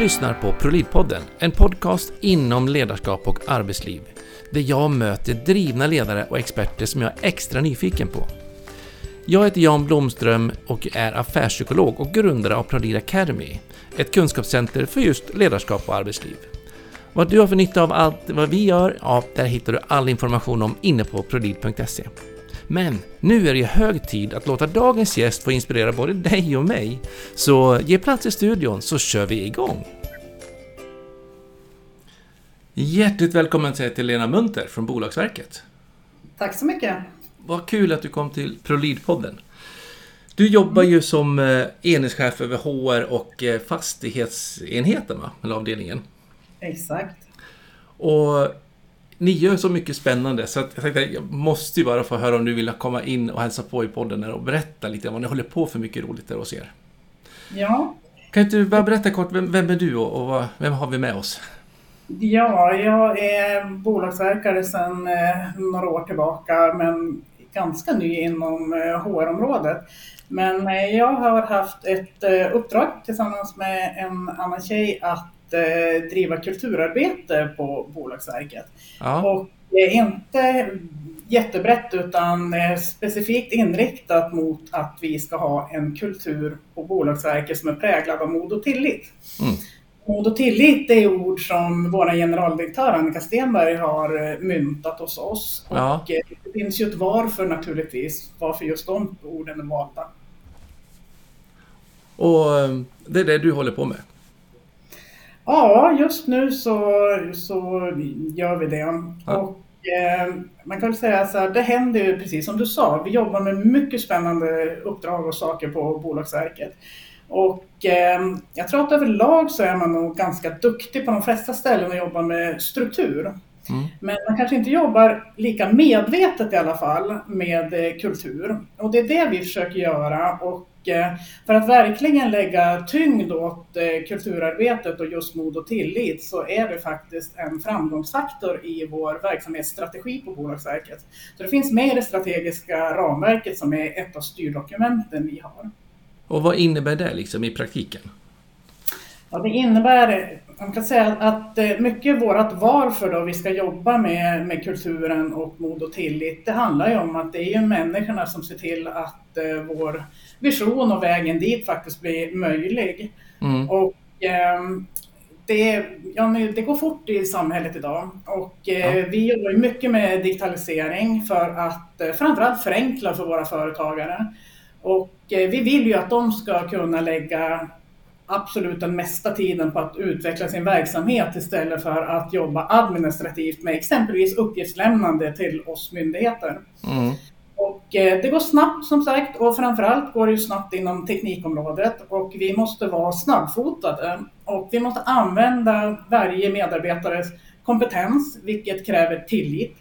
lyssnar på ProLid-podden, en podcast inom ledarskap och arbetsliv. Där jag möter drivna ledare och experter som jag är extra nyfiken på. Jag heter Jan Blomström och är affärspsykolog och grundare av ProLid Academy, ett kunskapscenter för just ledarskap och arbetsliv. Vad du har för nytta av allt vad vi gör, ja, där hittar du all information om inne på prolid.se. Men nu är det hög tid att låta dagens gäst få inspirera både dig och mig. Så ge plats i studion så kör vi igång! Hjärtligt välkommen till Lena Munter från Bolagsverket. Tack så mycket. Vad kul att du kom till ProLead-podden. Du jobbar ju som eh, enhetschef över HR och eh, fastighetsenheten, va? eller avdelningen. Exakt. Och ni gör så mycket spännande så jag tänkte jag måste ju bara få höra om du vill komma in och hälsa på i podden och berätta lite om vad ni håller på för mycket roligt där hos er. Ja. Kan inte du bara berätta kort, vem, vem är du och, och, vem har vi med oss? Ja, jag är bolagsverkare sedan eh, några år tillbaka men ganska ny inom eh, HR-området. Men eh, jag har haft ett eh, uppdrag tillsammans med en annan tjej att eh, driva kulturarbete på Bolagsverket. Ja. Och inte jättebrett utan specifikt inriktat mot att vi ska ha en kultur på Bolagsverket som är präglad av mod och tillit. Mm. Mod och tillit är ord som vår generaldirektör Annika Stenberg har myntat hos oss. Ja. Och det finns ju ett varför naturligtvis, varför just de orden är valda. Och det är det du håller på med? Ja, just nu så, så gör vi det. Ja. Och, eh, man kan säga så här, det händer ju precis som du sa. Vi jobbar med mycket spännande uppdrag och saker på Bolagsverket. Och eh, jag tror att överlag så är man nog ganska duktig på de flesta ställen att jobba med struktur. Mm. Men man kanske inte jobbar lika medvetet i alla fall med eh, kultur. Och det är det vi försöker göra. Och Eh, för att verkligen lägga tyngd åt eh, kulturarbetet och just mod och tillit så är det faktiskt en framgångsfaktor i vår verksamhetsstrategi på Bolagsverket. Så det finns med i det strategiska ramverket som är ett av styrdokumenten vi har. Och vad innebär det liksom i praktiken? Ja, det innebär, man kan säga att eh, mycket vårt varför då vi ska jobba med, med kulturen och mod och tillit, det handlar ju om att det är ju människorna som ser till att eh, vår vision och vägen dit faktiskt blir möjlig. Mm. Och eh, det, ja, det går fort i samhället idag och eh, ja. vi jobbar mycket med digitalisering för att eh, framförallt förenkla för våra företagare. Och vi vill ju att de ska kunna lägga absolut den mesta tiden på att utveckla sin verksamhet istället för att jobba administrativt med exempelvis uppgiftslämnande till oss myndigheter. Mm. Och eh, det går snabbt som sagt och framförallt går det snabbt inom teknikområdet och vi måste vara snabbfotade och vi måste använda varje medarbetares kompetens, vilket kräver tillit.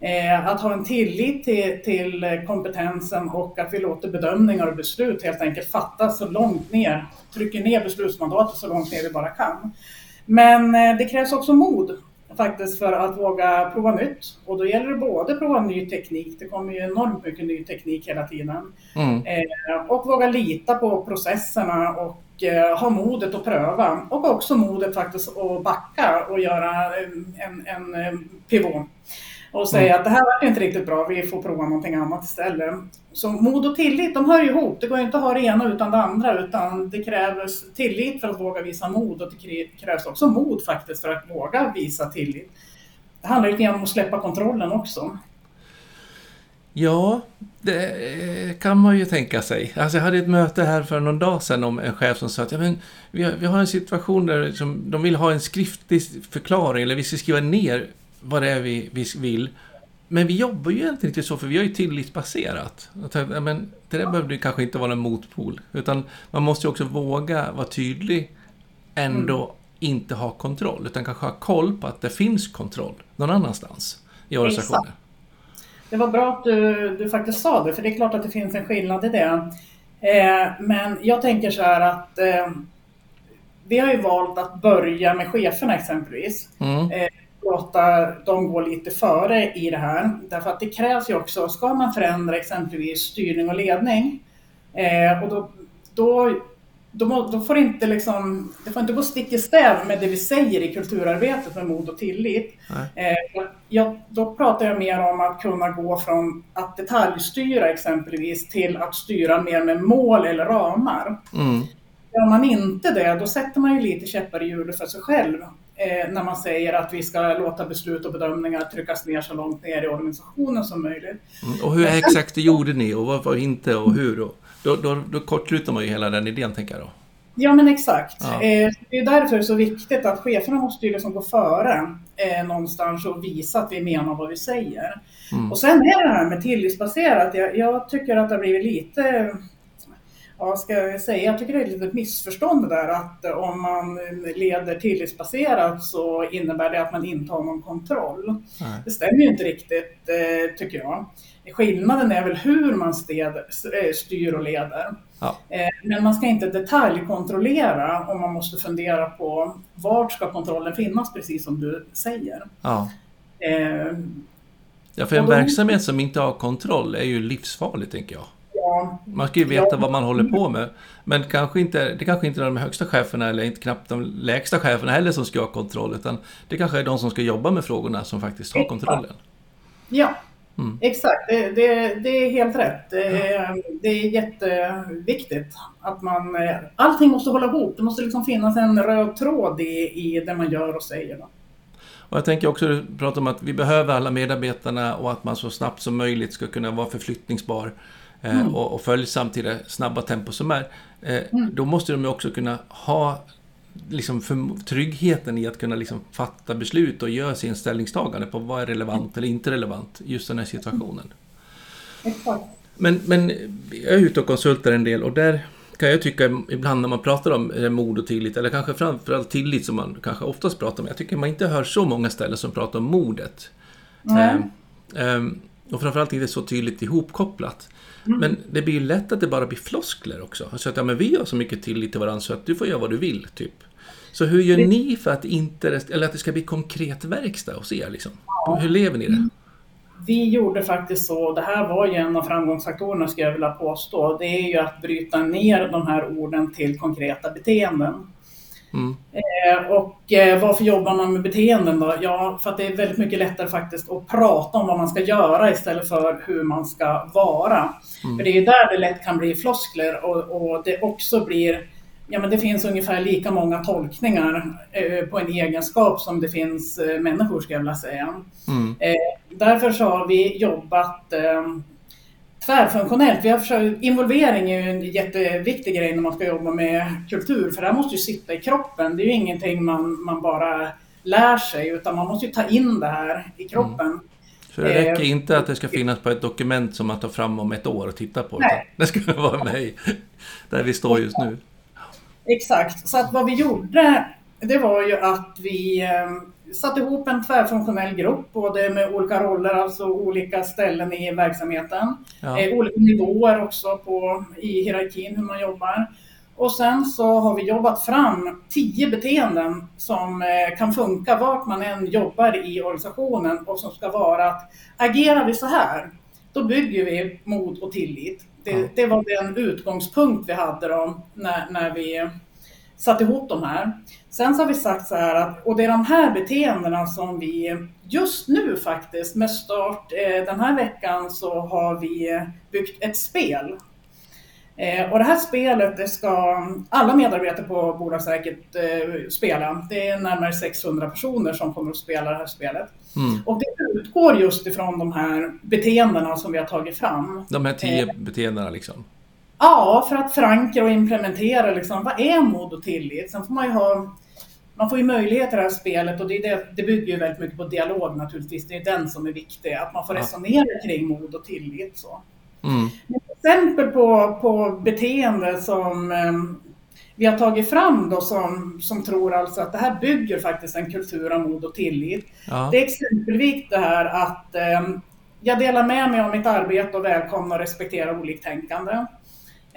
Eh, att ha en tillit till, till, kompetensen och att vi låter bedömningar och beslut helt enkelt fattas så långt ner, trycker ner beslutsmandatet så långt ner vi bara kan. Men eh, det krävs också mod faktiskt för att våga prova nytt. Och då gäller det både att prova ny teknik, det kommer ju enormt mycket ny teknik hela tiden, mm. eh, och våga lita på processerna och ha modet att pröva. Och också modet faktiskt att backa och göra en, en, en pivot och säga mm. att det här var inte riktigt bra, vi får prova någonting annat istället. Så mod och tillit, de hör ihop. Det går inte att ha det ena utan det andra, utan det krävs tillit för att våga visa mod och det krävs också mod faktiskt för att våga visa tillit. Det handlar lite grann om att släppa kontrollen också. Ja, det kan man ju tänka sig. Alltså jag hade ett möte här för någon dag sedan om en chef som sa att ja, men vi, har, vi har en situation där liksom, de vill ha en skriftlig förklaring, eller vi ska skriva ner vad det är vi, vi vill. Men vi jobbar ju egentligen inte så, för vi har ju tillitsbaserat. Men det där behöver ju kanske inte vara en motpol. Utan man måste ju också våga vara tydlig, ändå mm. inte ha kontroll. Utan kanske ha koll på att det finns kontroll någon annanstans i organisationen. Det var bra att du, du faktiskt sa det, för det är klart att det finns en skillnad i det. Eh, men jag tänker så här att eh, vi har ju valt att börja med cheferna exempelvis. Mm. Eh, låta dem gå lite före i det här. Därför att det krävs ju också, ska man förändra exempelvis styrning och ledning, eh, och då, då då, då, får inte liksom, det får inte gå stick i stäv med det vi säger i kulturarbetet med mod och tillit. Eh, jag, då pratar jag mer om att kunna gå från att detaljstyra exempelvis till att styra mer med mål eller ramar. Mm. Gör man inte det, då sätter man ju lite käppar i hjulet för sig själv eh, när man säger att vi ska låta beslut och bedömningar tryckas ner så långt ner i organisationen som möjligt. Mm. Och hur exakt gjorde ni och varför inte och hur? Och då, då, då kortslutar man ju hela den idén, tänker jag då. Ja, men exakt. Ja. Eh, det är därför det är så viktigt att cheferna måste ju liksom gå före eh, någonstans och visa att vi menar vad vi säger. Mm. Och sen är det här med tillitsbaserat, jag, jag tycker att det har blivit lite ja, ska jag säga, jag tycker det är ett litet missförstånd det där att om man leder tillitsbaserat så innebär det att man inte har någon kontroll. Nej. Det stämmer ju inte riktigt eh, tycker jag. Skillnaden är väl hur man steder, eh, styr och leder. Ja. Eh, men man ska inte detaljkontrollera om man måste fundera på vart ska kontrollen finnas, precis som du säger. Ja. Ja, för en då... verksamhet som inte har kontroll är ju livsfarlig, tänker jag. Man ska ju veta ja. vad man håller på med. Men kanske inte, det kanske inte är de högsta cheferna eller inte knappt de lägsta cheferna heller som ska ha kontroll. Utan det kanske är de som ska jobba med frågorna som faktiskt har kontrollen. Ja, mm. exakt. Det, det, det, är helt rätt. Det är, det är jätteviktigt att man... Allting måste hålla ihop. Det måste liksom finnas en röd tråd i, i det man gör och säger. Och jag tänker också du pratar om att vi behöver alla medarbetarna och att man så snabbt som möjligt ska kunna vara förflyttningsbar. Eh, mm. och, och till det snabba tempo som är. Eh, mm. Då måste de ju också kunna ha liksom för tryggheten i att kunna liksom fatta beslut och göra sin ställningstagande på vad är relevant eller inte relevant just den här situationen. Men, men jag är ute och konsultar en del och där kan jag tycka ibland när man pratar om eh, mod och tillit, eller kanske framförallt tillit som man kanske oftast pratar om. Jag tycker man inte hör så många ställen som pratar om modet. Mm. Um, och framförallt inte så tydligt ihopkopplat. Mm. Men det blir lätt att det bara blir floskler också. Alltså att ja, men vi har så mycket tillit till varandra så att du får göra vad du vill, typ. Så hur gör ni för att, inte, eller att det ska bli konkret verkstad hos er? Liksom? Ja. Hur lever ni det? Mm. Vi gjorde faktiskt så, det här var ju en av framgångsfaktorerna skulle jag vilja påstå, det är ju att bryta ner de här orden till konkreta beteenden. Mm. Eh, och eh, varför jobbar man med beteenden då? Ja, för att det är väldigt mycket lättare faktiskt att prata om vad man ska göra istället för hur man ska vara. Mm. För det är där det lätt kan bli floskler och, och det också blir Ja, men det finns ungefär lika många tolkningar eh, på en egenskap som det finns eh, människor, ska jag vilja säga. Mm. Därför så har vi jobbat tvärfunktionellt. Vi har försökt, involvering är ju en jätteviktig grej när man ska jobba med kultur, för det här måste ju sitta i kroppen. Det är ju ingenting man, man bara lär sig, utan man måste ju ta in det här i kroppen. Mm. Så det räcker eh, inte att det ska finnas på ett dokument som man tar fram om ett år och tittar på, Nej. det ska vara med där vi står just nu. Exakt, så att vad vi gjorde, det var ju att vi eh, satt ihop en tvärfunktionell grupp, både med olika roller, alltså olika ställen i verksamheten. Ja. Eh, olika nivåer också på, i hierarkin, hur man jobbar. Och sen så har vi jobbat fram tio beteenden som eh, kan funka vart man än jobbar i organisationen och som ska vara att agerar vi så här, då bygger vi mod och tillit. Det, det var den utgångspunkt vi hade då när, när vi satt ihop de här. Sen så har vi sagt så här att, och det är de här beteendena som vi just nu faktiskt med start eh, den här veckan så har vi byggt ett spel. Eh, och det här spelet det ska alla medarbetare på Bolagsverket eh, spela. Det är närmare 600 personer som kommer att spela det här spelet. Mm. Och det utgår just ifrån de här beteendena som vi har tagit fram. De här tio eh, beteendena liksom? Ja, för att förankra och implementera liksom, vad är mod och tillit? Sen får man ju ha man får ju möjlighet till det här spelet och det, det, det bygger ju väldigt mycket på dialog naturligtvis. Det är den som är viktig, att man får resonera kring mod och tillit. Så. Mm. Exempel på, på beteende som um, vi har tagit fram då som, som tror alltså att det här bygger faktiskt en kultur av mod och tillit. Ja. Det är exempelvis det här att um, jag delar med mig av mitt arbete och välkomnar och respekterar oliktänkande.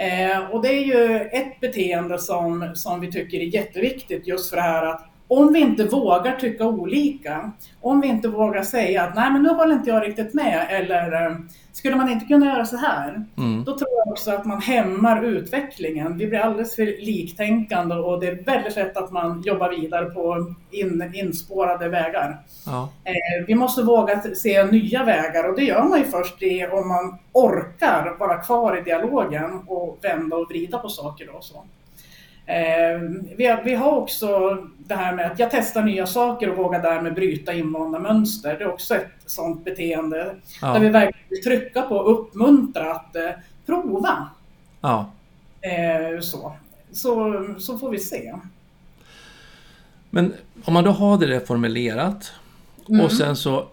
Eh, och det är ju ett beteende som, som vi tycker är jätteviktigt just för det här att om vi inte vågar tycka olika, om vi inte vågar säga att nej men nu håller inte jag riktigt med eller eh, skulle man inte kunna göra så här? Mm. Då tror jag också att man hämmar utvecklingen. Vi blir alldeles för liktänkande och det är väldigt lätt att man jobbar vidare på in, inspårade vägar. Ja. Eh, vi måste våga se nya vägar och det gör man ju först det om man orkar vara kvar i dialogen och vända och vrida på saker. Då, så. Eh, vi, har, vi har också det här med att jag testar nya saker och vågar därmed bryta invanda mönster. Det är också ett sådant beteende ja. där vi verkligen vill trycka på och uppmuntra att eh, prova. Ja. Eh, så. Så, så får vi se. Men om man då har det där formulerat mm. och sen så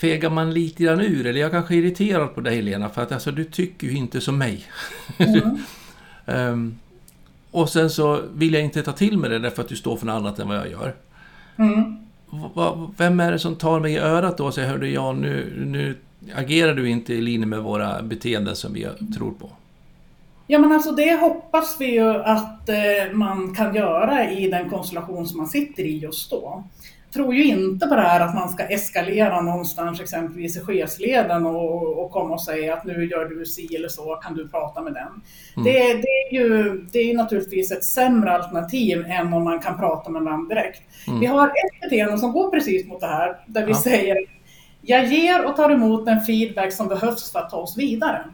fegar man lite grann ur, eller jag kanske är irriterad på dig Lena, för att alltså, du tycker ju inte som mig. Mm. um, Och sen så vill jag inte ta till mig det därför att du står för något annat än vad jag gör. Mm. Vem är det som tar mig i örat då och säger Hördu Jan, nu, nu agerar du inte i linje med våra beteenden som vi tror på? Ja men alltså det hoppas vi ju att eh, man kan göra i den konstellation som man sitter i just då tror ju inte på det här att man ska eskalera någonstans, exempelvis i chefsleden och, och komma och säga att nu gör du si eller så, kan du prata med den? Mm. Det, det, är ju, det är naturligtvis ett sämre alternativ än om man kan prata med varandra direkt. Mm. Vi har ett beteende som går precis mot det här, där vi ja. säger jag ger och tar emot den feedback som behövs för att ta oss vidare.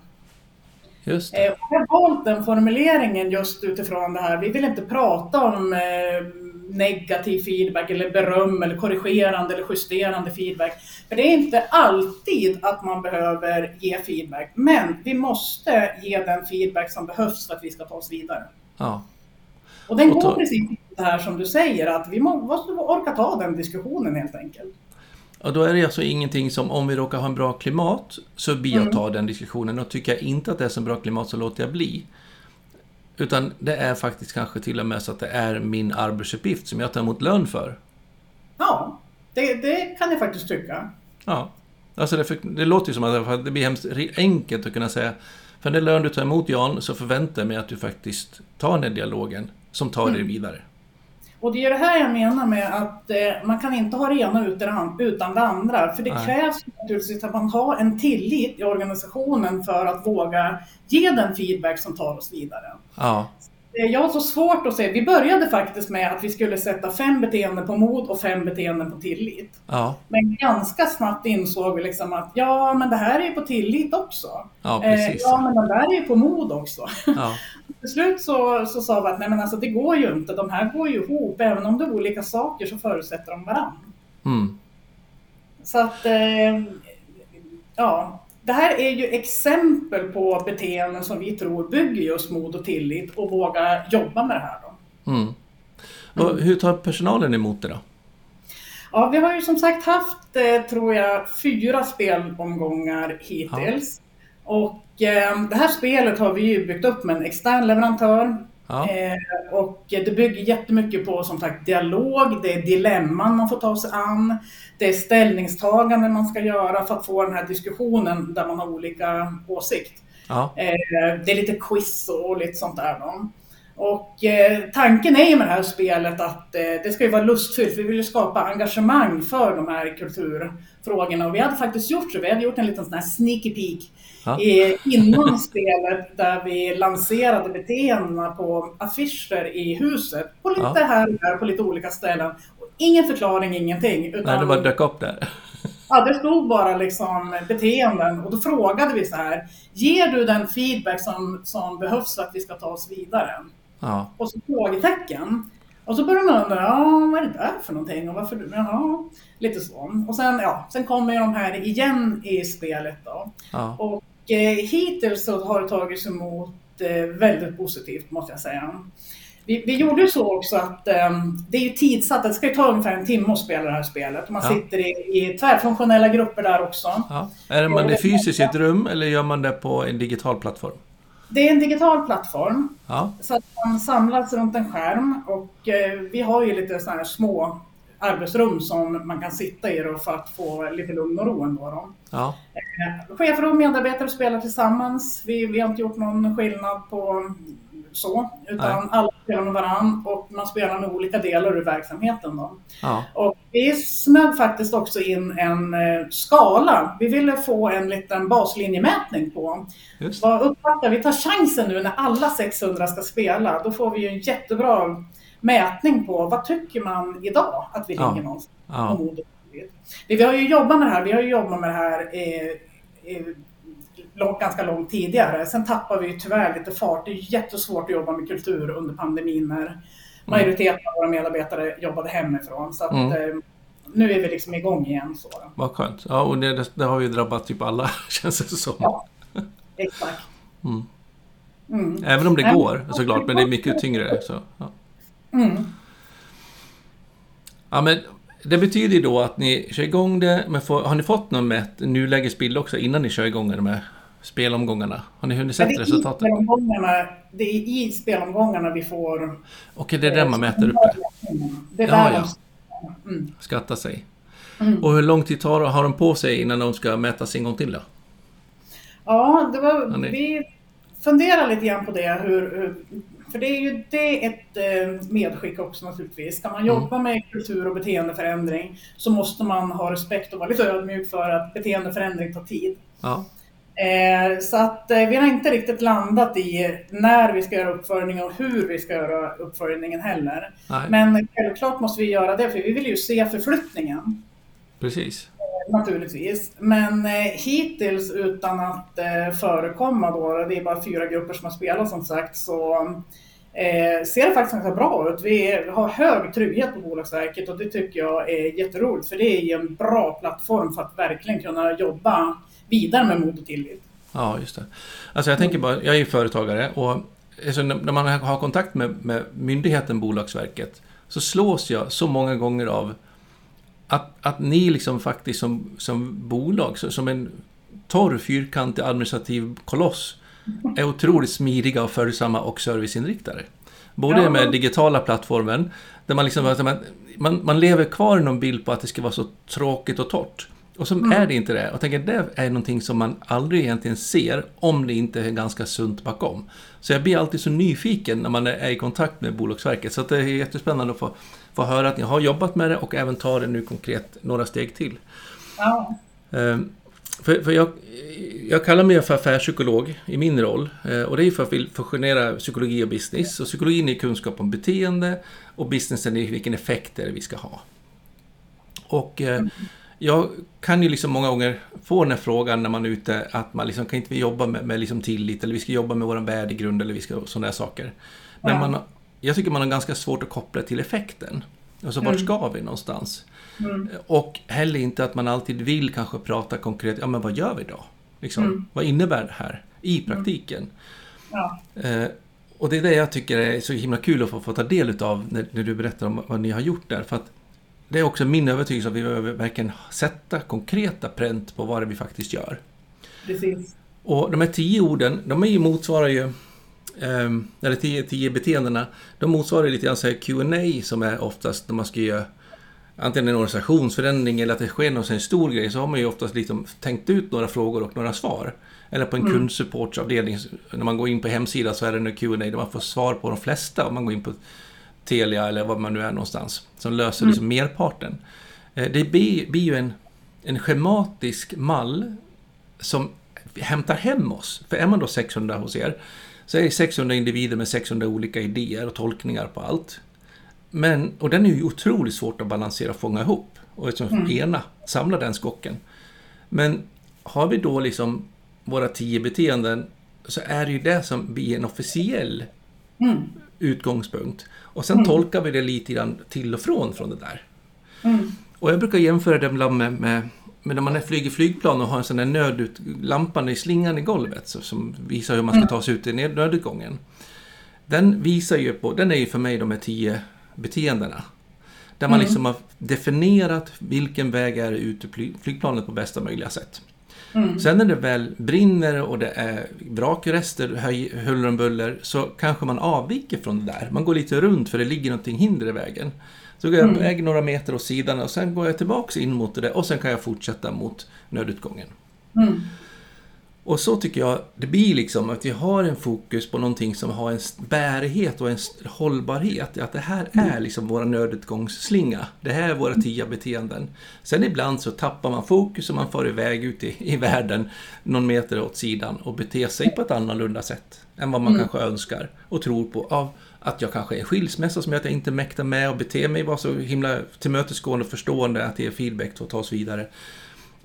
Just det. Eh, jag har valt den formuleringen just utifrån det här. Vi vill inte prata om eh, negativ feedback eller beröm eller korrigerande eller justerande feedback. För det är inte alltid att man behöver ge feedback, men vi måste ge den feedback som behövs för att vi ska ta oss vidare. Ja. Och den går precis det här som du säger, att vi måste orka ta den diskussionen helt enkelt. Och då är det alltså ingenting som, om vi råkar ha en bra klimat, så blir jag mm. ta den diskussionen. Och tycker jag inte att det är så bra klimat så låter jag bli. Utan det är faktiskt kanske till och med så att det är min arbetsuppgift som jag tar emot lön för. Ja, det, det kan jag faktiskt tycka. Ja. Alltså det, det låter ju som att det blir hemskt enkelt att kunna säga för den lön du tar emot Jan så förväntar jag mig att du faktiskt tar den dialogen som tar mm. dig vidare. Och det är det här jag menar med att eh, man kan inte ha det ena utan det andra. För det Nej. krävs naturligtvis att man har en tillit i organisationen för att våga ge den feedback som tar oss vidare. Ja. Eh, jag har så svårt att se. Vi började faktiskt med att vi skulle sätta fem beteenden på mod och fem beteenden på tillit. Ja. Men ganska snabbt insåg vi liksom att ja, men det här är på tillit också. Ja, eh, ja men det där är på mod också. Ja. Till slut så, så sa vi att nej men alltså det går ju inte. De här går ju ihop. Även om det är olika saker så förutsätter de varandra. Mm. Så att eh, ja, det här är ju exempel på beteenden som vi tror bygger just mod och tillit och våga jobba med det här. Då. Mm. Och hur tar personalen emot det då? Ja, vi har ju som sagt haft, eh, tror jag, fyra spelomgångar hittills. Och eh, det här spelet har vi ju byggt upp med en extern leverantör Ja. Eh, och det bygger jättemycket på som sagt dialog, det är dilemman man får ta sig an, det är ställningstaganden man ska göra för att få den här diskussionen där man har olika åsikt. Ja. Eh, det är lite quiz och lite sånt där. Då. Och eh, tanken är ju med det här spelet att eh, det ska ju vara lustfyllt. Vi vill ju skapa engagemang för de här kulturfrågorna och vi hade faktiskt gjort så. Vi hade gjort en liten sån här sneaky peek ja. inom spelet där vi lanserade beteendena på affischer i huset. På lite ja. här och där, på lite olika ställen. Och ingen förklaring, ingenting. Utan, Nej, det bara dök upp där. Ja, det stod bara liksom beteenden och då frågade vi så här. Ger du den feedback som, som behövs för att vi ska ta oss vidare? Ja. Och så frågetecken. Och så börjar man undra, ja, vad är det där för någonting och varför du? Jaha, lite så. Och sen, ja, sen kommer de här igen i spelet då. Ja. Och eh, hittills så har det tagits emot eh, väldigt positivt måste jag säga. Vi, vi gjorde så också att um, det är ju tidsatt, det ska ju ta ungefär en timme att spela det här spelet. Man ja. sitter i, i tvärfunktionella grupper där också. Ja. Är man det fysiskt i ett rum eller gör man det på en digital plattform? Det är en digital plattform. Ja. Så att man samlas runt en skärm och eh, vi har ju lite sådana här små arbetsrum som man kan sitta i då för att få lite lugn och ro ändå. Då. Ja. Eh, chefer och medarbetare spelar tillsammans. Vi, vi har inte gjort någon skillnad på så, utan Nej. alla spelar med varann och man spelar med olika delar ur verksamheten. Då. Ja. Och vi smög faktiskt också in en eh, skala. Vi ville få en liten baslinjemätning på. Vad uppfattar vi? tar chansen nu när alla 600 ska spela. Då får vi ju en jättebra mätning på vad tycker man idag att vi ligger ja. någonstans. Ja. Vi har ju jobbat med det här, vi har ju jobbat med det här eh, eh, lång, ganska långt tidigare. Sen tappar vi tyvärr lite fart. Det är jättesvårt att jobba med kultur under pandemin när mm. majoriteten av våra medarbetare jobbade hemifrån. Så att, mm. eh, nu är vi liksom igång igen. Så. Vad skönt. Ja, och det, det har ju drabbat typ alla, känns det som. Ja, exakt. Mm. Mm. Även om det går såklart, men det är mycket tyngre. Så, ja. Mm. ja, men det betyder ju då att ni kör igång det, men får, har ni fått någon mätt nulägesbild också innan ni kör igång det med spelomgångarna? Har ni hunnit sett resultatet? Det är i spelomgångarna vi får... Okej, det är där man mäter uppe? Det där ja, ja. Mm. Skatta sig. Mm. Och hur lång tid tar, har de på sig innan de ska mätas en gång till då? Ja, det var, vi funderar lite grann på det, hur, hur för det är ju det ett eh, medskick också naturligtvis. Ska man jobba mm. med kultur och beteendeförändring så måste man ha respekt och vara lite ödmjuk för att beteendeförändring tar tid. Ja. Eh, så att eh, vi har inte riktigt landat i när vi ska göra uppföljningen och hur vi ska göra uppföljningen heller. Nej. Men självklart måste vi göra det för vi vill ju se förflyttningen. Precis. Naturligtvis. Men eh, hittills utan att eh, förekomma då, det är bara fyra grupper som har spelat som sagt, så eh, ser det faktiskt ganska bra ut. Vi har hög trygghet på Bolagsverket och det tycker jag är jätteroligt för det är en bra plattform för att verkligen kunna jobba vidare med mod och tillit. Ja, just det. Alltså jag tänker bara, jag är ju företagare och alltså när man har kontakt med, med myndigheten Bolagsverket så slås jag så många gånger av att, att ni liksom faktiskt som, som bolag, som en torr fyrkantig administrativ koloss, är otroligt smidiga och följsamma och serviceinriktade. Både med digitala plattformen, där man liksom, man, man, man lever kvar i någon bild på att det ska vara så tråkigt och torrt. Och så mm. är det inte det. Och jag tänker det är någonting som man aldrig egentligen ser om det inte är ganska sunt bakom. Så jag blir alltid så nyfiken när man är i kontakt med Bolagsverket. Så det är jättespännande att få, få höra att ni har jobbat med det och även ta det nu konkret några steg till. Ja. Ehm, för, för jag, jag kallar mig för affärspsykolog i min roll eh, och det är för att vi fusionera psykologi och business. Och psykologin är kunskap om beteende och businessen är vilken effekt det är vi ska ha. Och eh, mm jag kan ju liksom många gånger få den här frågan när man är ute att man liksom, kan inte vi jobba med, med liksom tillit eller vi ska jobba med vår värdegrund eller vi ska sådana där saker. Men man, jag tycker man har ganska svårt att koppla till effekten. Alltså vart mm. ska vi någonstans? Mm. Och heller inte att man alltid vill kanske prata konkret, ja men vad gör vi då? Liksom, mm. Vad innebär det här i mm. praktiken? Ja. Eh, och det är det jag tycker är så himla kul att få, få ta del av när, när, du berättar om vad ni har gjort där. För att det är också min övertygelse att vi behöver verkligen sätta konkreta pränt på vad det vi faktiskt gör. Precis. Och de här tio orden, de är ju motsvarar ju ehm, eller tio, tio beteendena, de motsvarar lite grann så Q&A som är oftast när man ska göra antingen en organisationsförändring eller att det sker någon stor grej så har man ju oftast liksom tänkt ut några frågor och några svar. Eller på en mm. kundsupportsavdelning, när man går in på hemsidan så är det en Q&A där man får svar på de flesta om man går in på Telia eller var man nu är någonstans, som löser liksom mm. merparten. Eh, det blir, blir ju en, en schematisk mall som hämtar hem oss. För är man då 600 hos er, så är det 600 individer med 600 olika idéer och tolkningar på allt. Men, och den är ju otroligt svårt att balansera och fånga ihop och liksom mm. ena, samla den skocken. Men har vi då liksom våra tio beteenden så är det ju det som blir en officiell mm. utgångspunkt. Och sen mm. tolkar vi det lite grann till och från från det där. Mm. Och jag brukar jämföra det ibland med, med, med när man flyger flygplan och har en sån där nödut, lampan i slingan i golvet så, som visar hur man ska mm. ta sig ut i nödutgången. Den visar ju på, den är ju för mig de här tio beteendena. Där man mm. liksom har definierat vilken väg är ut ur flygplanet på bästa möjliga sätt. Mm. Sen när det väl brinner och det är vrakrester, huller om buller, så kanske man avviker från det där. Man går lite runt för det ligger någonting hinder i vägen. Så går jag mm. väg några meter åt sidan och sen går jag tillbaks in mot det där och sen kan jag fortsätta mot nödutgången. Mm. Och så tycker jag det blir liksom att vi har en fokus på någonting som har en bärighet och en hållbarhet. Att det här är liksom våra nödutgångsslinga. Det här är våra tio beteenden. Sen ibland så tappar man fokus och man far iväg ut i, i världen någon meter åt sidan och beter sig på ett annorlunda sätt än vad man mm. kanske önskar och tror på. Av att jag kanske är skilsmässa som gör att jag inte mäktar med och beter mig, vara så himla tillmötesgående och förstående att ge feedback och ta oss vidare.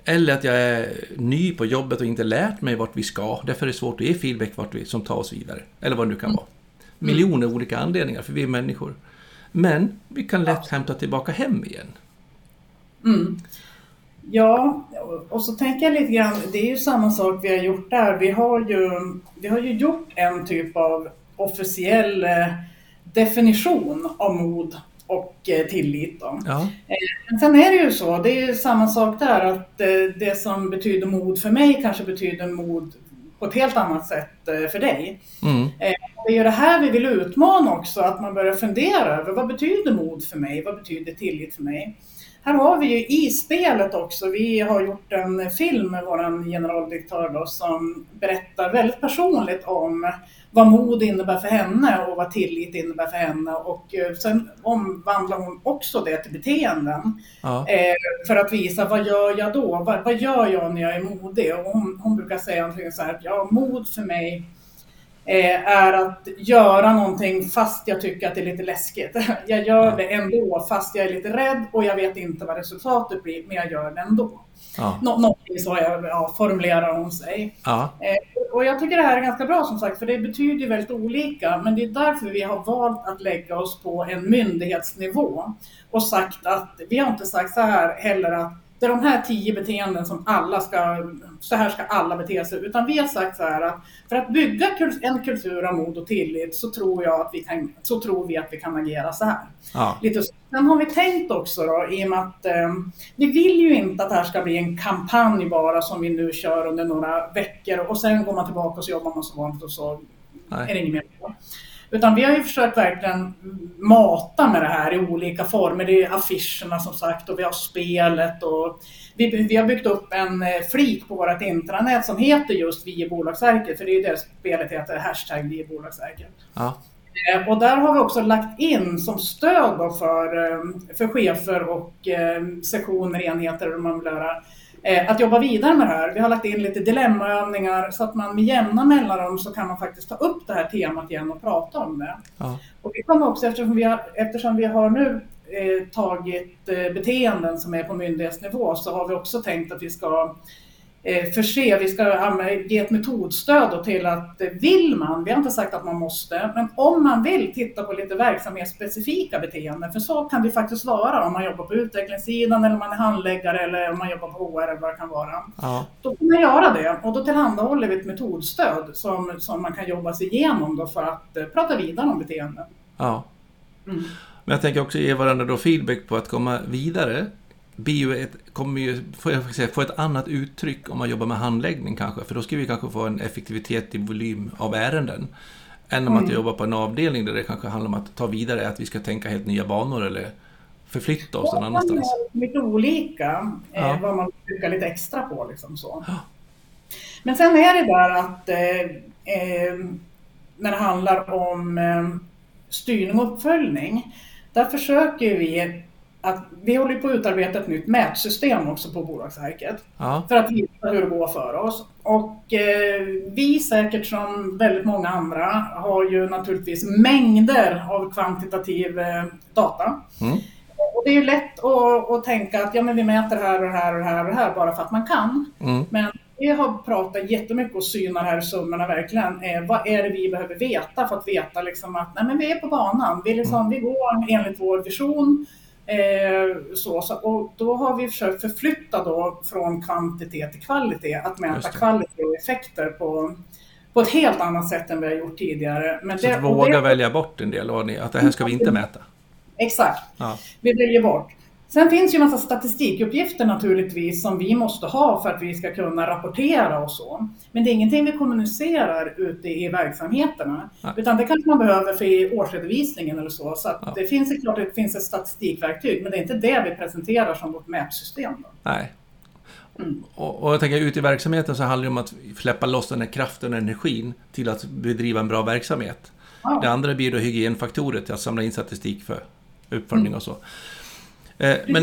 Eller att jag är ny på jobbet och inte lärt mig vart vi ska. Därför är det svårt att ge feedback vart vi, som tar oss vidare. Eller vad det nu kan vara. Mm. Miljoner olika anledningar, för vi är människor. Men vi kan lätt hämta tillbaka hem igen. Mm. Ja, och så tänker jag lite grann, det är ju samma sak vi har gjort där. Vi har ju, vi har ju gjort en typ av officiell eh, definition av mod och eh, tillit. Då. Ja. Eh, men sen är det ju så, det är samma sak där, att det som betyder mod för mig kanske betyder mod på ett helt annat sätt för dig. Mm. Det är ju det här vi vill utmana också, att man börjar fundera över vad betyder mod för mig? Vad betyder tillit för mig? Här har vi ju i spelet också, vi har gjort en film med vår generaldirektör då, som berättar väldigt personligt om vad mod innebär för henne och vad tillit innebär för henne. Och eh, sen omvandlar hon också det till beteenden. Ja. Eh, för att visa, vad gör jag då? Vad, vad, gör jag när jag är modig? Och hon, hon brukar säga någonting så här, ja mod för mig är att göra någonting fast jag tycker att det är lite läskigt. Jag gör det ändå fast jag är lite rädd och jag vet inte vad resultatet blir, men jag gör det ändå. Ja. Nå någonting så jag, ja, formulerar hon sig. Ja. Eh, och jag tycker det här är ganska bra som sagt, för det betyder väldigt olika, men det är därför vi har valt att lägga oss på en myndighetsnivå och sagt att, vi har inte sagt så här heller att det är de här tio beteenden som alla ska, så här ska alla bete sig. Utan vi har sagt så här att för att bygga en kultur av mod och tillit så tror, jag att vi kan, så tror vi att vi kan agera så här. Ja. Lite så. Sen har vi tänkt också då, i och med att eh, vi vill ju inte att det här ska bli en kampanj bara som vi nu kör under några veckor och sen går man tillbaka och så jobbar man så vanligt och så Nej. är det inget mer. Utan vi har ju försökt verkligen mata med det här i olika former. Det är affischerna som sagt och vi har spelet och vi, vi har byggt upp en eh, flik på vårt intranät som heter just Vi i Bolagsverket, för det är ju det spelet heter, hashtag Vi i Bolagsverket. Ja. Eh, och där har vi också lagt in som stöd för, eh, för chefer och sektioner, enheter och man vill göra att jobba vidare med det här. Vi har lagt in lite dilemmaövningar så att man med jämna mellanrum så kan man faktiskt ta upp det här temat igen och prata om det. Ja. Och vi kommer också, eftersom vi har, eftersom vi har nu eh, tagit eh, beteenden som är på myndighetsnivå så har vi också tänkt att vi ska Eh, förse, vi ska ge ett metodstöd till att eh, vill man, vi har inte sagt att man måste, men om man vill titta på lite verksamhetsspecifika beteenden, för så kan det faktiskt vara om man jobbar på utvecklingssidan eller om man är handläggare eller om man jobbar på HR eller vad det kan vara. Ja. Då kan man göra det och då tillhandahåller vi ett metodstöd som, som man kan jobba sig igenom då för att uh, prata vidare om beteenden. Ja. Mm. Men jag tänker också ge varandra då feedback på att komma vidare blir ett, kommer ju säga, få ett annat uttryck om man jobbar med handläggning kanske, för då ska vi kanske få en effektivitet i volym av ärenden. Än om mm. att jobba på en avdelning där det kanske handlar om att ta vidare, att vi ska tänka helt nya banor eller förflytta oss någon annanstans. Det är lite olika, eh, ja. vad man brukar lite extra på. Liksom så. Ja. Men sen är det där att eh, eh, när det handlar om eh, styrning och uppföljning, där försöker vi att vi håller på att utarbeta ett nytt mätsystem också på Bolagsverket. Ja. För att visa hur det går för oss. Och eh, vi säkert som väldigt många andra har ju naturligtvis mängder av kvantitativ eh, data. Mm. Och det är ju lätt att, att, tänka att ja, men vi mäter här och här och här och här bara för att man kan. Mm. Men vi har pratat jättemycket och synar här summorna verkligen. Eh, vad är det vi behöver veta för att veta liksom att nej, men vi är på banan. Vi, liksom, mm. vi går enligt vår vision. Eh, så, så, och då har vi försökt förflytta då från kvantitet till kvalitet, att mäta kvalitet och effekter på, på ett helt annat sätt än vi har gjort tidigare. Men så det, att våga det, välja bort en del, att det här ska vi inte mäta? Exakt, ja. vi väljer bort. Sen finns ju en massa statistikuppgifter naturligtvis som vi måste ha för att vi ska kunna rapportera och så. Men det är ingenting vi kommunicerar ute i verksamheterna. Nej. Utan det kanske man behöver för årsredovisningen eller så. Så ja. det finns klart det finns ett statistikverktyg, men det är inte det vi presenterar som vårt mätsystem. Då. Nej. Mm. Och, och jag tänker ute i verksamheten så handlar det om att släppa loss den här kraften och energin till att bedriva en bra verksamhet. Ja. Det andra blir då hygienfaktorer till att samla in statistik för uppföljning Mm. och så. Eh, men,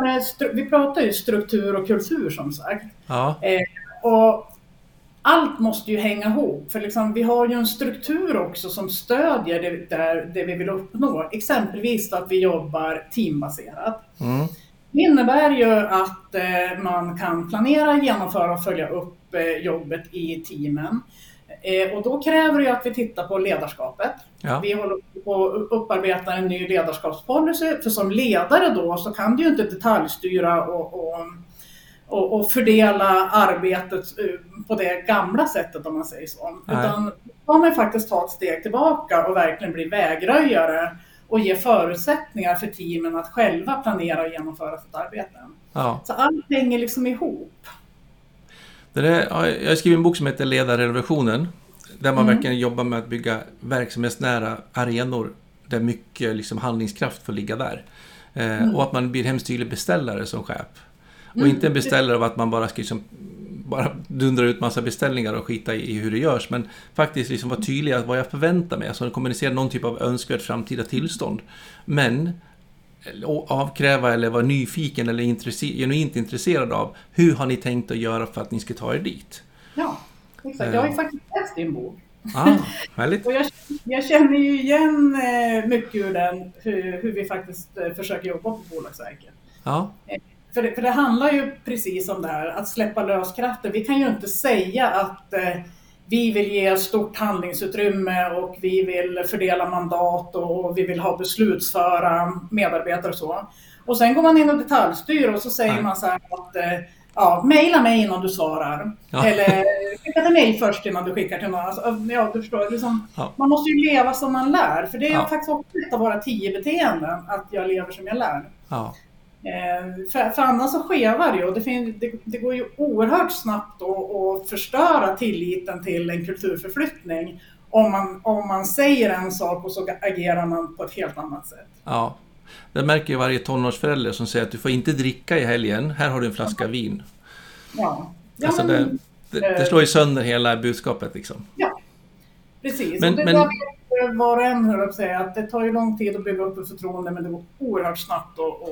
med vi pratar ju struktur och kultur som sagt. ja, Och allt måste ju hänga ihop, för liksom, vi har ju en struktur också som stödjer det, där, det vi vill uppnå. Exempelvis att vi jobbar teambaserat. mm, Det innebär ju att eh, man kan planera, genomföra och följa upp eh, jobbet i teamen. Eh, och då kräver det att vi tittar på ledarskapet. ja, Vi håller på att upparbeta en ny ledarskapspolicy, för som ledare då så kan du ju inte detaljstyra och, och, och, och fördela arbetet eh, på det gamla sättet om man säger så. Nej. Utan man ju faktiskt ta ett steg tillbaka och verkligen bli vägröjare och ge förutsättningar för teamen att själva planera och genomföra sitt arbete. ja. Så allt hänger liksom ihop. Det där, ja, jag har skrivit en bok som heter Ledarrevolutionen. Där man Mm. verkligen jobbar med att bygga verksamhetsnära arenor där mycket liksom, handlingskraft får ligga där. Eh, Mm. Och att man blir hemskt tydlig beställare som chef. Och Mm. inte en beställare av att man bara ska liksom, bara dundra ut massa beställningar och skita i hur det görs. Men faktiskt liksom vara tydlig att vad jag förväntar mig. Alltså kommunicera någon typ av önskvärt framtida tillstånd. Men avkräva eller vara nyfiken eller intresse- genuint intresserad av hur har ni tänkt att göra för att ni ska ta er dit? Ja, exakt. Jag har ju faktiskt läst din bok. Ah, härligt. Och jag, jag känner ju igen eh, mycket ur den, hur, hur vi faktiskt eh, försöker jobba på Bolagsverket. Ja, För det, för det handlar ju precis om det här, att släppa lös kraften. Vi kan ju inte säga att eh, vi vill ge stort handlingsutrymme och vi vill fördela mandat och vi vill ha beslutsföra medarbetare och så. Och sen går man in och detaljstyr och så säger Nej. man så här att eh, ja, mejla mig innan du svarar. Ja. Eller skicka till mig först innan du skickar till någon. Alltså, ja, du förstår, liksom, Ja. Man måste ju leva som man lär. För det är Ja. faktiskt också ett av våra tio beteenden, att jag lever som jag lär. ja, Eh, för, för annars så skevar det ju och det, fin- det, det går ju oerhört snabbt att, förstöra tilliten till en kulturförflyttning om man, om man säger en sak och så agerar man på ett helt annat sätt. ja. Det märker ju varje tonårsförälder som säger att du får inte dricka i helgen. Här har du en flaska vin. Ja, ja Alltså det, men, det, det slår ju sönder hela budskapet liksom. precis. men- och det men- vet var och en, på att säga, att det tar ju lång tid att bygga upp ett förtroende men det går oerhört snabbt att,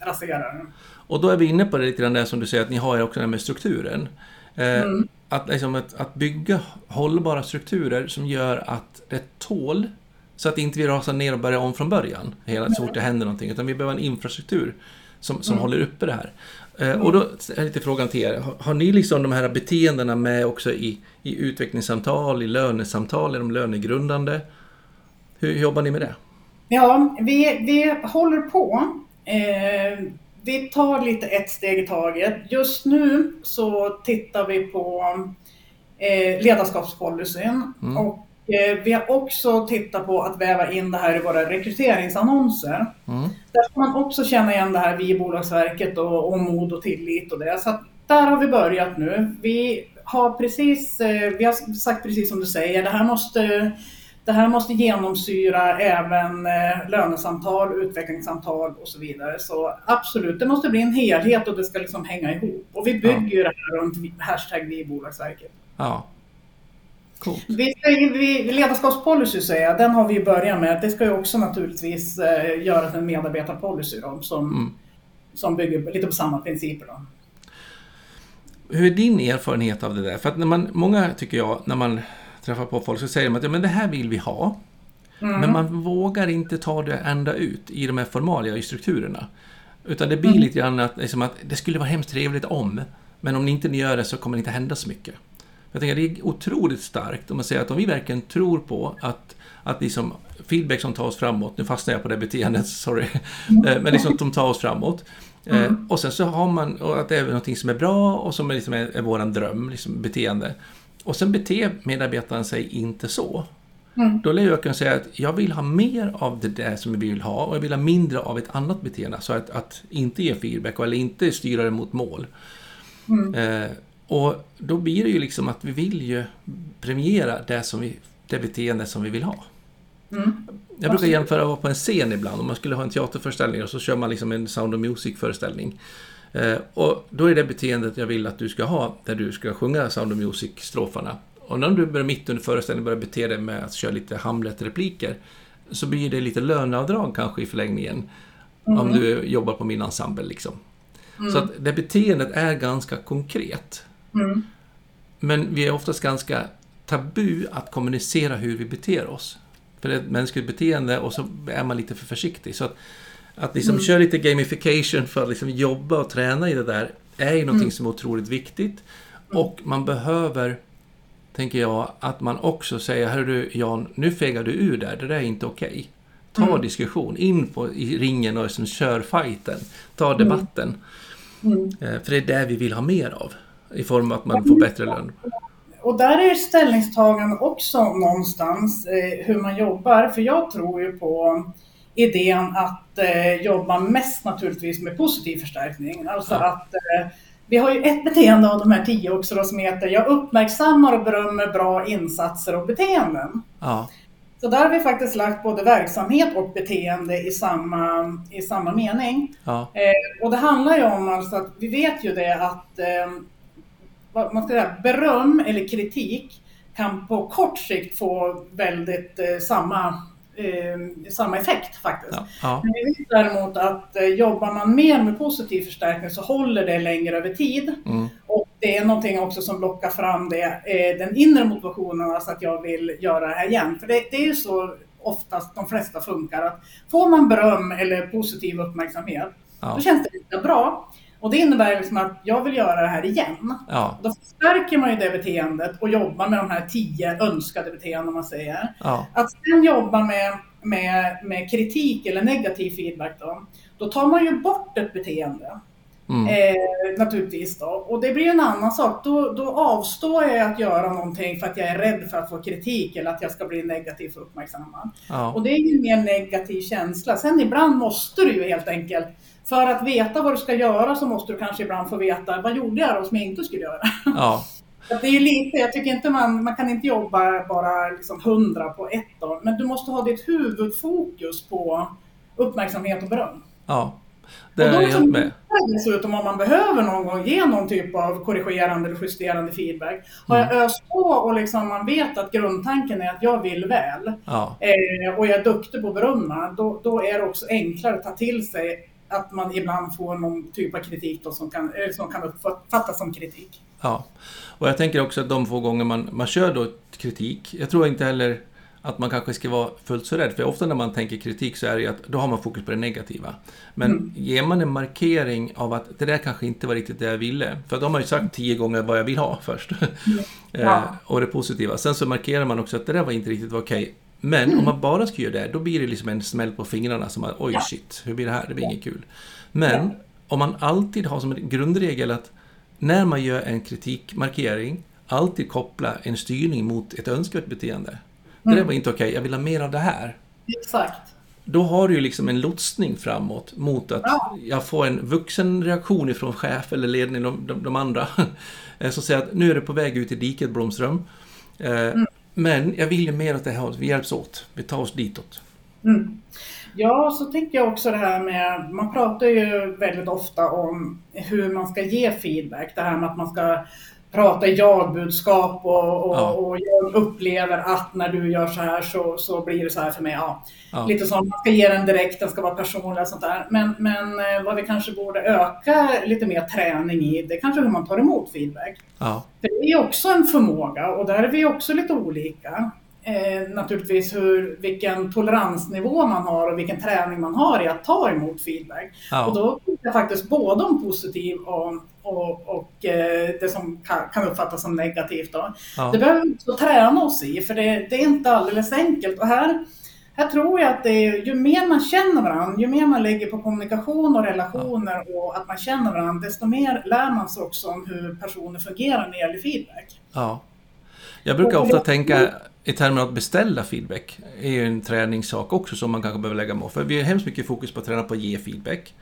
att rasera det. Och då är vi inne på det lite grann där som du säger att ni har också det här med strukturen. Eh, Mm. att, liksom att, att bygga hållbara strukturer som gör att det tål så att inte vi rasar ner och börjar om från början hela, så fort det händer någonting. Utan vi behöver en infrastruktur som, som Mm. håller uppe det här. Eh, och då är lite frågan till er. Har, har ni liksom de här beteendena med också i, i utvecklingssamtal, i lönesamtal, är de lönegrundande? Hur jobbar ni med det? Ja, vi, vi håller på. Eh, vi tar lite ett steg i taget. Just nu så tittar vi på eh, ledarskapspolicyn Mm. och eh, vi har också tittat på att väva in det här i våra rekryteringsannonser. Mm. Där får man också känna igen det här vi i Bolagsverket och, och mod och tillit och det. Så att där har vi börjat nu. Vi har precis, eh, vi har sagt precis som du säger, det här måste det här måste genomsyra även eh, lönesamtal, utvecklingssamtal och så vidare. Så absolut, det måste bli en helhet och det ska liksom hänga ihop. Och vi bygger ju det här runt hashtag vi i Bolagsverket. Ja. Coolt. Vi, vi, ledarskapspolicy säger jag, den har vi i början med. Det ska ju också naturligtvis eh, göras en medarbetarpolicy då, som, Mm. som bygger lite på samma principer. Då. Hur är din erfarenhet av det där? För att när man, många tycker jag, när man träffar på folk så säger de att ja, men det här vill vi ha. Mm. Men man vågar inte ta det ända ut i de här formalia, i strukturerna. Utan det blir Mm. lite grann att, liksom att det skulle vara hemskt trevligt om, men om ni inte gör det så kommer det inte hända så mycket. Jag tänker det är otroligt starkt om man säger att om vi verkligen tror på att, att liksom feedback som tar oss framåt, nu fastnar jag på det beteendet, sorry, Eh, men liksom de tar oss framåt. Eh, Mm. Och sen så har man, och att det är någonting som är bra och som är, liksom är, är våran dröm, liksom beteende. Och sen beter medarbetaren sig inte så. Mm. Då lär jag kunna säga att jag vill ha mer av det där som vi vill ha och jag vill ha mindre av ett annat beteende. Så att, att inte ge feedback eller inte styra det mot mål. Mm. Eh, och då blir det ju liksom att vi vill ju premiera det, som vi, det beteende som vi vill ha. Mm. Jag brukar jämföra att vara på en scen ibland. Om man skulle ha en teaterföreställning och så kör man liksom en Sound of Music-föreställning. Eh, och då är det beteendet jag vill att du ska ha när du ska sjunga Sound of Music-strofarna. Och när du börjar mitt under föreställningen börjar bete dig med att köra lite Hamlet-repliker så blir det lite löneavdrag kanske i förlängningen. Mm. Om du jobbar på min ensemble liksom. Så att det beteendet är ganska konkret. Mm. Men vi är oftast ganska tabu att kommunicera hur vi beter oss. För det är ett mänskligt beteende och så är man lite för försiktig. Så att, att liksom Mm. köra lite gamification för att liksom jobba och träna i det där är ju någonting Mm. som är otroligt viktigt. Och man behöver, tänker jag, att man också säger du Jan, nu fegar du ur där, det där är inte okej. Ta Mm. diskussion, in på, i ringen och liksom kör fighten. Ta debatten. Mm. Eh, För det är det vi vill ha mer av. I form av att man får bättre lön. Och där är ställningstagande också någonstans eh, hur man jobbar. För jag tror ju på idén att eh, jobba mest naturligtvis med positiv förstärkning. Alltså Ja. att eh, vi har ju ett beteende av de här tio också då, som heter jag uppmärksammar och berömmer bra insatser och beteenden. Ja, Så där har vi faktiskt lagt både verksamhet och beteende i samma, i samma mening. ja, Eh, och det handlar ju om alltså att vi vet ju det att eh, man ska säga, beröm eller kritik kan på kort sikt få väldigt eh, samma, eh, samma effekt faktiskt. ja, ja, Men vi vet däremot att eh, jobbar man mer med positiv förstärkning så håller det längre över tid. mm, Och det är någonting också som lockar fram det, eh, den inre motivationen, alltså att jag vill göra det här igen. För det, det är ju så oftast de flesta funkar att får man beröm eller positiv uppmärksamhet, ja, då känns det lite bra. Och det innebär liksom att jag vill göra det här igen. ja, Då förstärker man ju det beteendet och jobbar med de här tio önskade beteenden man säger. ja, Att sen jobba med, med, med kritik eller negativ feedback då, då tar man ju bort ett beteende. Mm, Eh, naturligtvis då. Och det blir en annan sak. Då, då avstår jag att göra någonting för att jag är rädd för att få kritik eller att jag ska bli negativt uppmärksammad. ja, Och det är ju en mer negativ känsla. Sen ibland måste du ju helt enkelt, för att veta vad du ska göra så måste du kanske ibland få veta vad gjorde jag då som jag inte skulle göra. ja, det är lite, jag tycker inte man, man kan inte jobba bara liksom hundra på ett år, men du måste ha ditt huvudfokus på uppmärksamhet och beröm. ja. Det Och är jag helt med. dessutom om man behöver någon gång ge någon typ av korrigerande eller justerande feedback. Har jag öst på och liksom man vet att grundtanken är att jag vill väl Ja, eh, och jag är duktig på att berömma, då, då är det också enklare att ta till sig att man ibland får någon typ av kritik då som, kan, som kan uppfattas som kritik. ja. Och jag tänker också att de få gånger man, man kör då kritik, jag tror inte heller att man kanske ska vara fullt så rädd, för ofta när man tänker kritik så är det ju att då har man fokus på det negativa. Men Mm. ger man en markering av att det där kanske inte var riktigt det jag ville, för då har man ju sagt tio gånger vad jag vill ha först. Ja. eh, och det positiva. Sen så markerar man också att det där var inte riktigt okej. Men om man bara ska göra det, då blir det liksom en smäll på fingrarna som att oj Ja. shit, hur blir det här? Det blir inget kul. Men om man alltid har som en grundregel att när man gör en kritikmarkering, alltid koppla en styrning mot ett önskvärt beteende. Det där var inte okej, jag vill ha mer av det här. Exakt. Då har du ju liksom en lotsning framåt mot att Ja. jag får en vuxen reaktion ifrån chef eller ledning, de, de, de andra. eh, Som säger att nu är du på väg ut i diket Blomström. Eh, Men jag vill ju mer åt det här vi hjälps åt. Vi tar oss ditåt. Mm. Ja, så tänker jag också det här med, man pratar ju väldigt ofta om hur man ska ge feedback. Det här med att man ska prata jag-budskap och, och, Ja. och jag upplever att när du gör så här så, så blir det så här för mig. Ja. Ja. Lite som man ska ge den direkt, den ska vara personlig och sånt där. Men, men eh, vad vi kanske borde öka lite mer träning i, det är kanske hur man tar emot feedback. Ja, För det är också en förmåga och där är vi också lite olika. Eh, naturligtvis hur, vilken toleransnivå man har och vilken träning man har i att ta emot feedback. Och då pratar jag faktiskt både om positiv och, och, och eh, det som kan, uppfattas som negativt. Då. ja, Det behöver vi också träna oss i för det, det är inte alldeles enkelt. Och här, här tror jag att det är, ju mer man känner varandra, ju mer man lägger på kommunikation och relationer och att man känner varandra, desto mer lär man sig också om hur personer fungerar när det gäller feedback. ja. Jag brukar ofta tänka i termer av att beställa feedback. är ju en träningssak också som man kanske behöver lägga på. För vi har hemskt mycket fokus på att träna på att ge feedback.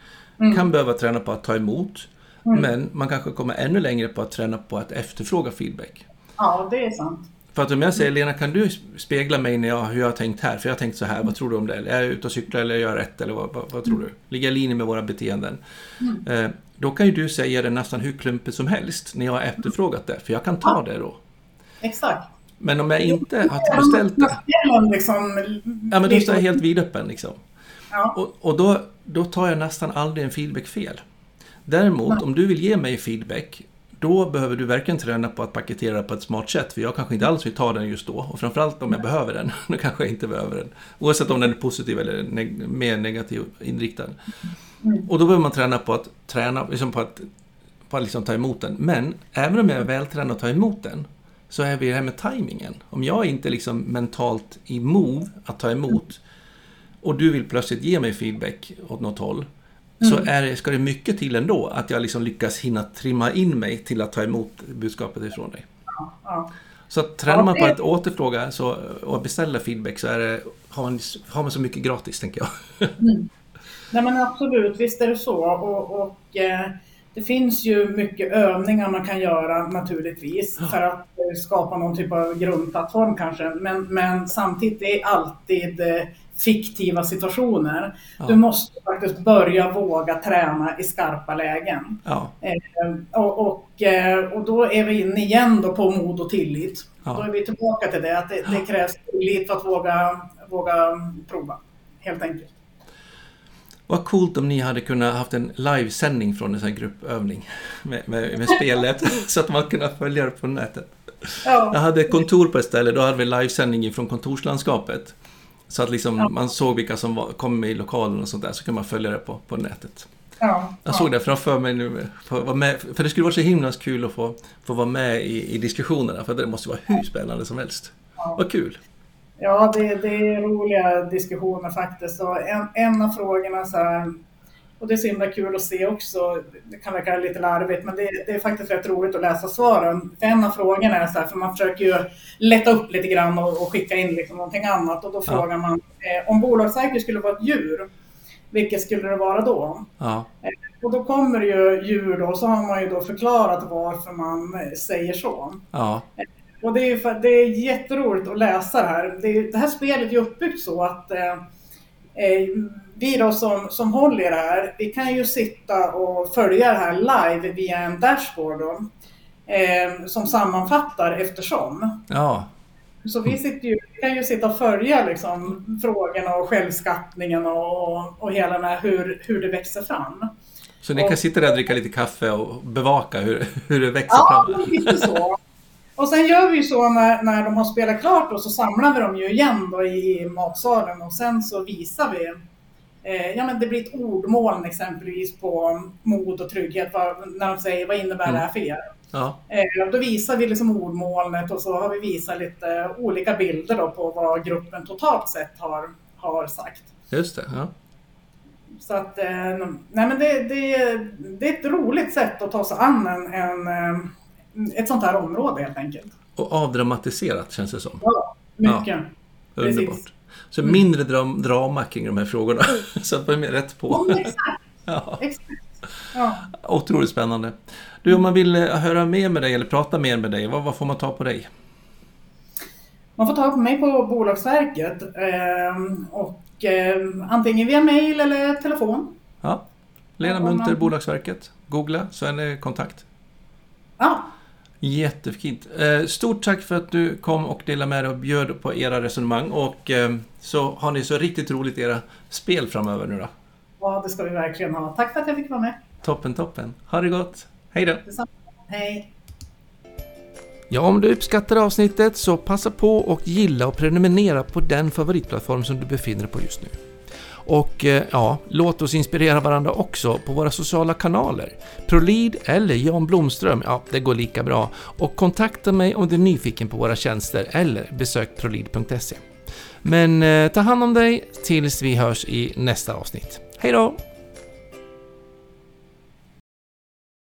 Kan behöva träna på att ta emot. Men man kanske kommer ännu längre på att träna på att efterfråga feedback. Ja, det är sant. För att om jag säger Lena, kan du spegla mig när jag, hur jag har tänkt här? För jag har tänkt så här, vad tror du om det? Är jag ute och cyklar eller gör jag rätt? Eller vad, vad, vad tror du? Ligger jag i linje med våra beteenden? Mm. Eh, då kan ju du säga det nästan hur klumpigt som helst när jag har efterfrågat det, för jag kan ta det då. Exakt. Men om jag inte har beställt det, liksom... ja men då står jag helt vidöppen liksom. Ja. Och, och då, då tar jag nästan aldrig en feedback fel. Däremot, om du vill ge mig feedback, då behöver du verkligen träna på att paketera på ett smart sätt. För jag kanske inte alls vill ta den just då. Och framförallt om jag behöver den, då kanske jag inte behöver den. Oavsett om den är positiv eller neg- mer negativ inriktad. Mm. Och då behöver man träna på att träna, liksom på att, på att liksom ta emot den. Men även om jag är vältränad att ta emot den, så är vi det här med tajmingen. Om jag inte liksom mentalt i move att ta emot och du vill plötsligt ge mig feedback åt något håll, så Mm. är ska det mycket till ändå att jag liksom lyckas hinna trimma in mig till att ta emot budskapet ifrån dig. Ja. Så att tränar Ja, man på att återfråga så, och beställa feedback så är det, har, man, har man så mycket gratis, tänker jag. Nej men absolut, visst är det så. Och, och eh, det finns ju mycket övningar man kan göra naturligtvis för att eh, skapa någon typ av grundplattform kanske. Men, men samtidigt är det alltid eh, fiktiva situationer. Ja. Du måste faktiskt börja våga träna i skarpa lägen. Ja, Eh, och, och, eh, och då är vi inne igen då på mod och tillit. Ja. Då är vi tillbaka till det, att det, det krävs tillit för att våga, våga prova. Helt enkelt. vad coolt om ni hade kunnat haft en livesändning från en sån här gruppövning med, med, med spelet så att man kunde följa det på nätet. Jag Ja, hade ett kontor på ett ställe, då hade vi livesändning från kontorslandskapet. Så att liksom Ja. man såg vilka som var, kom i lokalen och sånt där, så kan man följa det på, på nätet. ja, Jag ja. såg det framför mig nu, vara med, för det skulle vara så himla kul att få, få vara med i, i diskussionerna, för det måste vara hur spännande som helst. Ja. Vad kul! Ja, det, det är roliga diskussioner faktiskt. Och en, en av frågorna så här, och det är så himla kul att se också, det kan verka lite larvigt, men det, det är faktiskt rätt roligt att läsa svaren. En av frågorna är så här, för man försöker ju lätta upp lite grann och, och skicka in liksom någonting annat. Och då Ja. frågar man, eh, om bolagsverket skulle vara ett djur, vilket skulle det vara då? Ja, Och då kommer det ju djur då, så har man ju då förklarat varför man eh, säger så. ja, Och det är, för, det är jätteroligt att läsa det här. Det, det här spelet är uppbyggt så att eh, eh, vi då som, som håller i det här, vi kan ju sitta och följa det här live via en dashboard då, eh, som sammanfattar eftersom. ja, Så vi, sitter ju, vi kan ju sitta och följa liksom, frågorna och självskattningen och, och hela den här hur, hur det växer fram. Så ni kan sitta där och dricka lite kaffe och bevaka hur, hur det växer Ja, fram? lite så. Och sen gör vi ju så när, när de har spelat klart och så samlar vi dem ju igen då i matsalen och sen så visar vi Ja men det blir ett ordmoln exempelvis på mod och trygghet vad, när de säger vad innebär det här för er? Ja, Eh, då visar vi liksom ordmolnet och så har vi visat lite olika bilder då på vad gruppen totalt sett har, har sagt. just det. Ja. Så att, eh, nej men det, det, det är ett roligt sätt att ta sig an en, en, eh, ett sånt här område helt enkelt. Och avdramatiserat känns det som. Ja, mycket. Precis. Underbart. Så mindre dram, drama kring de här frågorna. Så att man är rätt på. Ja, exakt, Ja, exakt. Ja. otroligt spännande. Du, om man vill eh, höra mer med dig eller prata mer med dig, vad, vad får man ta på dig? Man får tag på mig på Bolagsverket eh, och eh, antingen via mail eller telefon. Ja. Lena om man- Munter, Bolagsverket. Googla så är det kontakt. Ja, Jättefint. Eh, Stort tack för att du kom och delade med dig och bjöd på era resonemang. Och eh, så har ni så riktigt roligt era spel framöver nu då. ja, det ska vi verkligen ha. Tack för att jag fick vara med. Toppen, toppen. Ha det gott. Hej då. Detsamma. Hej. Ja, om du uppskattar avsnittet så passa på och gilla och prenumerera på den favoritplattform som du befinner dig på just nu. Och eh, ja, låt oss inspirera varandra också på våra sociala kanaler. Prolid eller Jan Blomström, ja det går lika bra. Och kontakta mig om du är nyfiken på våra tjänster eller besök prolid.se. Men eh, ta hand om dig tills vi hörs i nästa avsnitt. Hej då!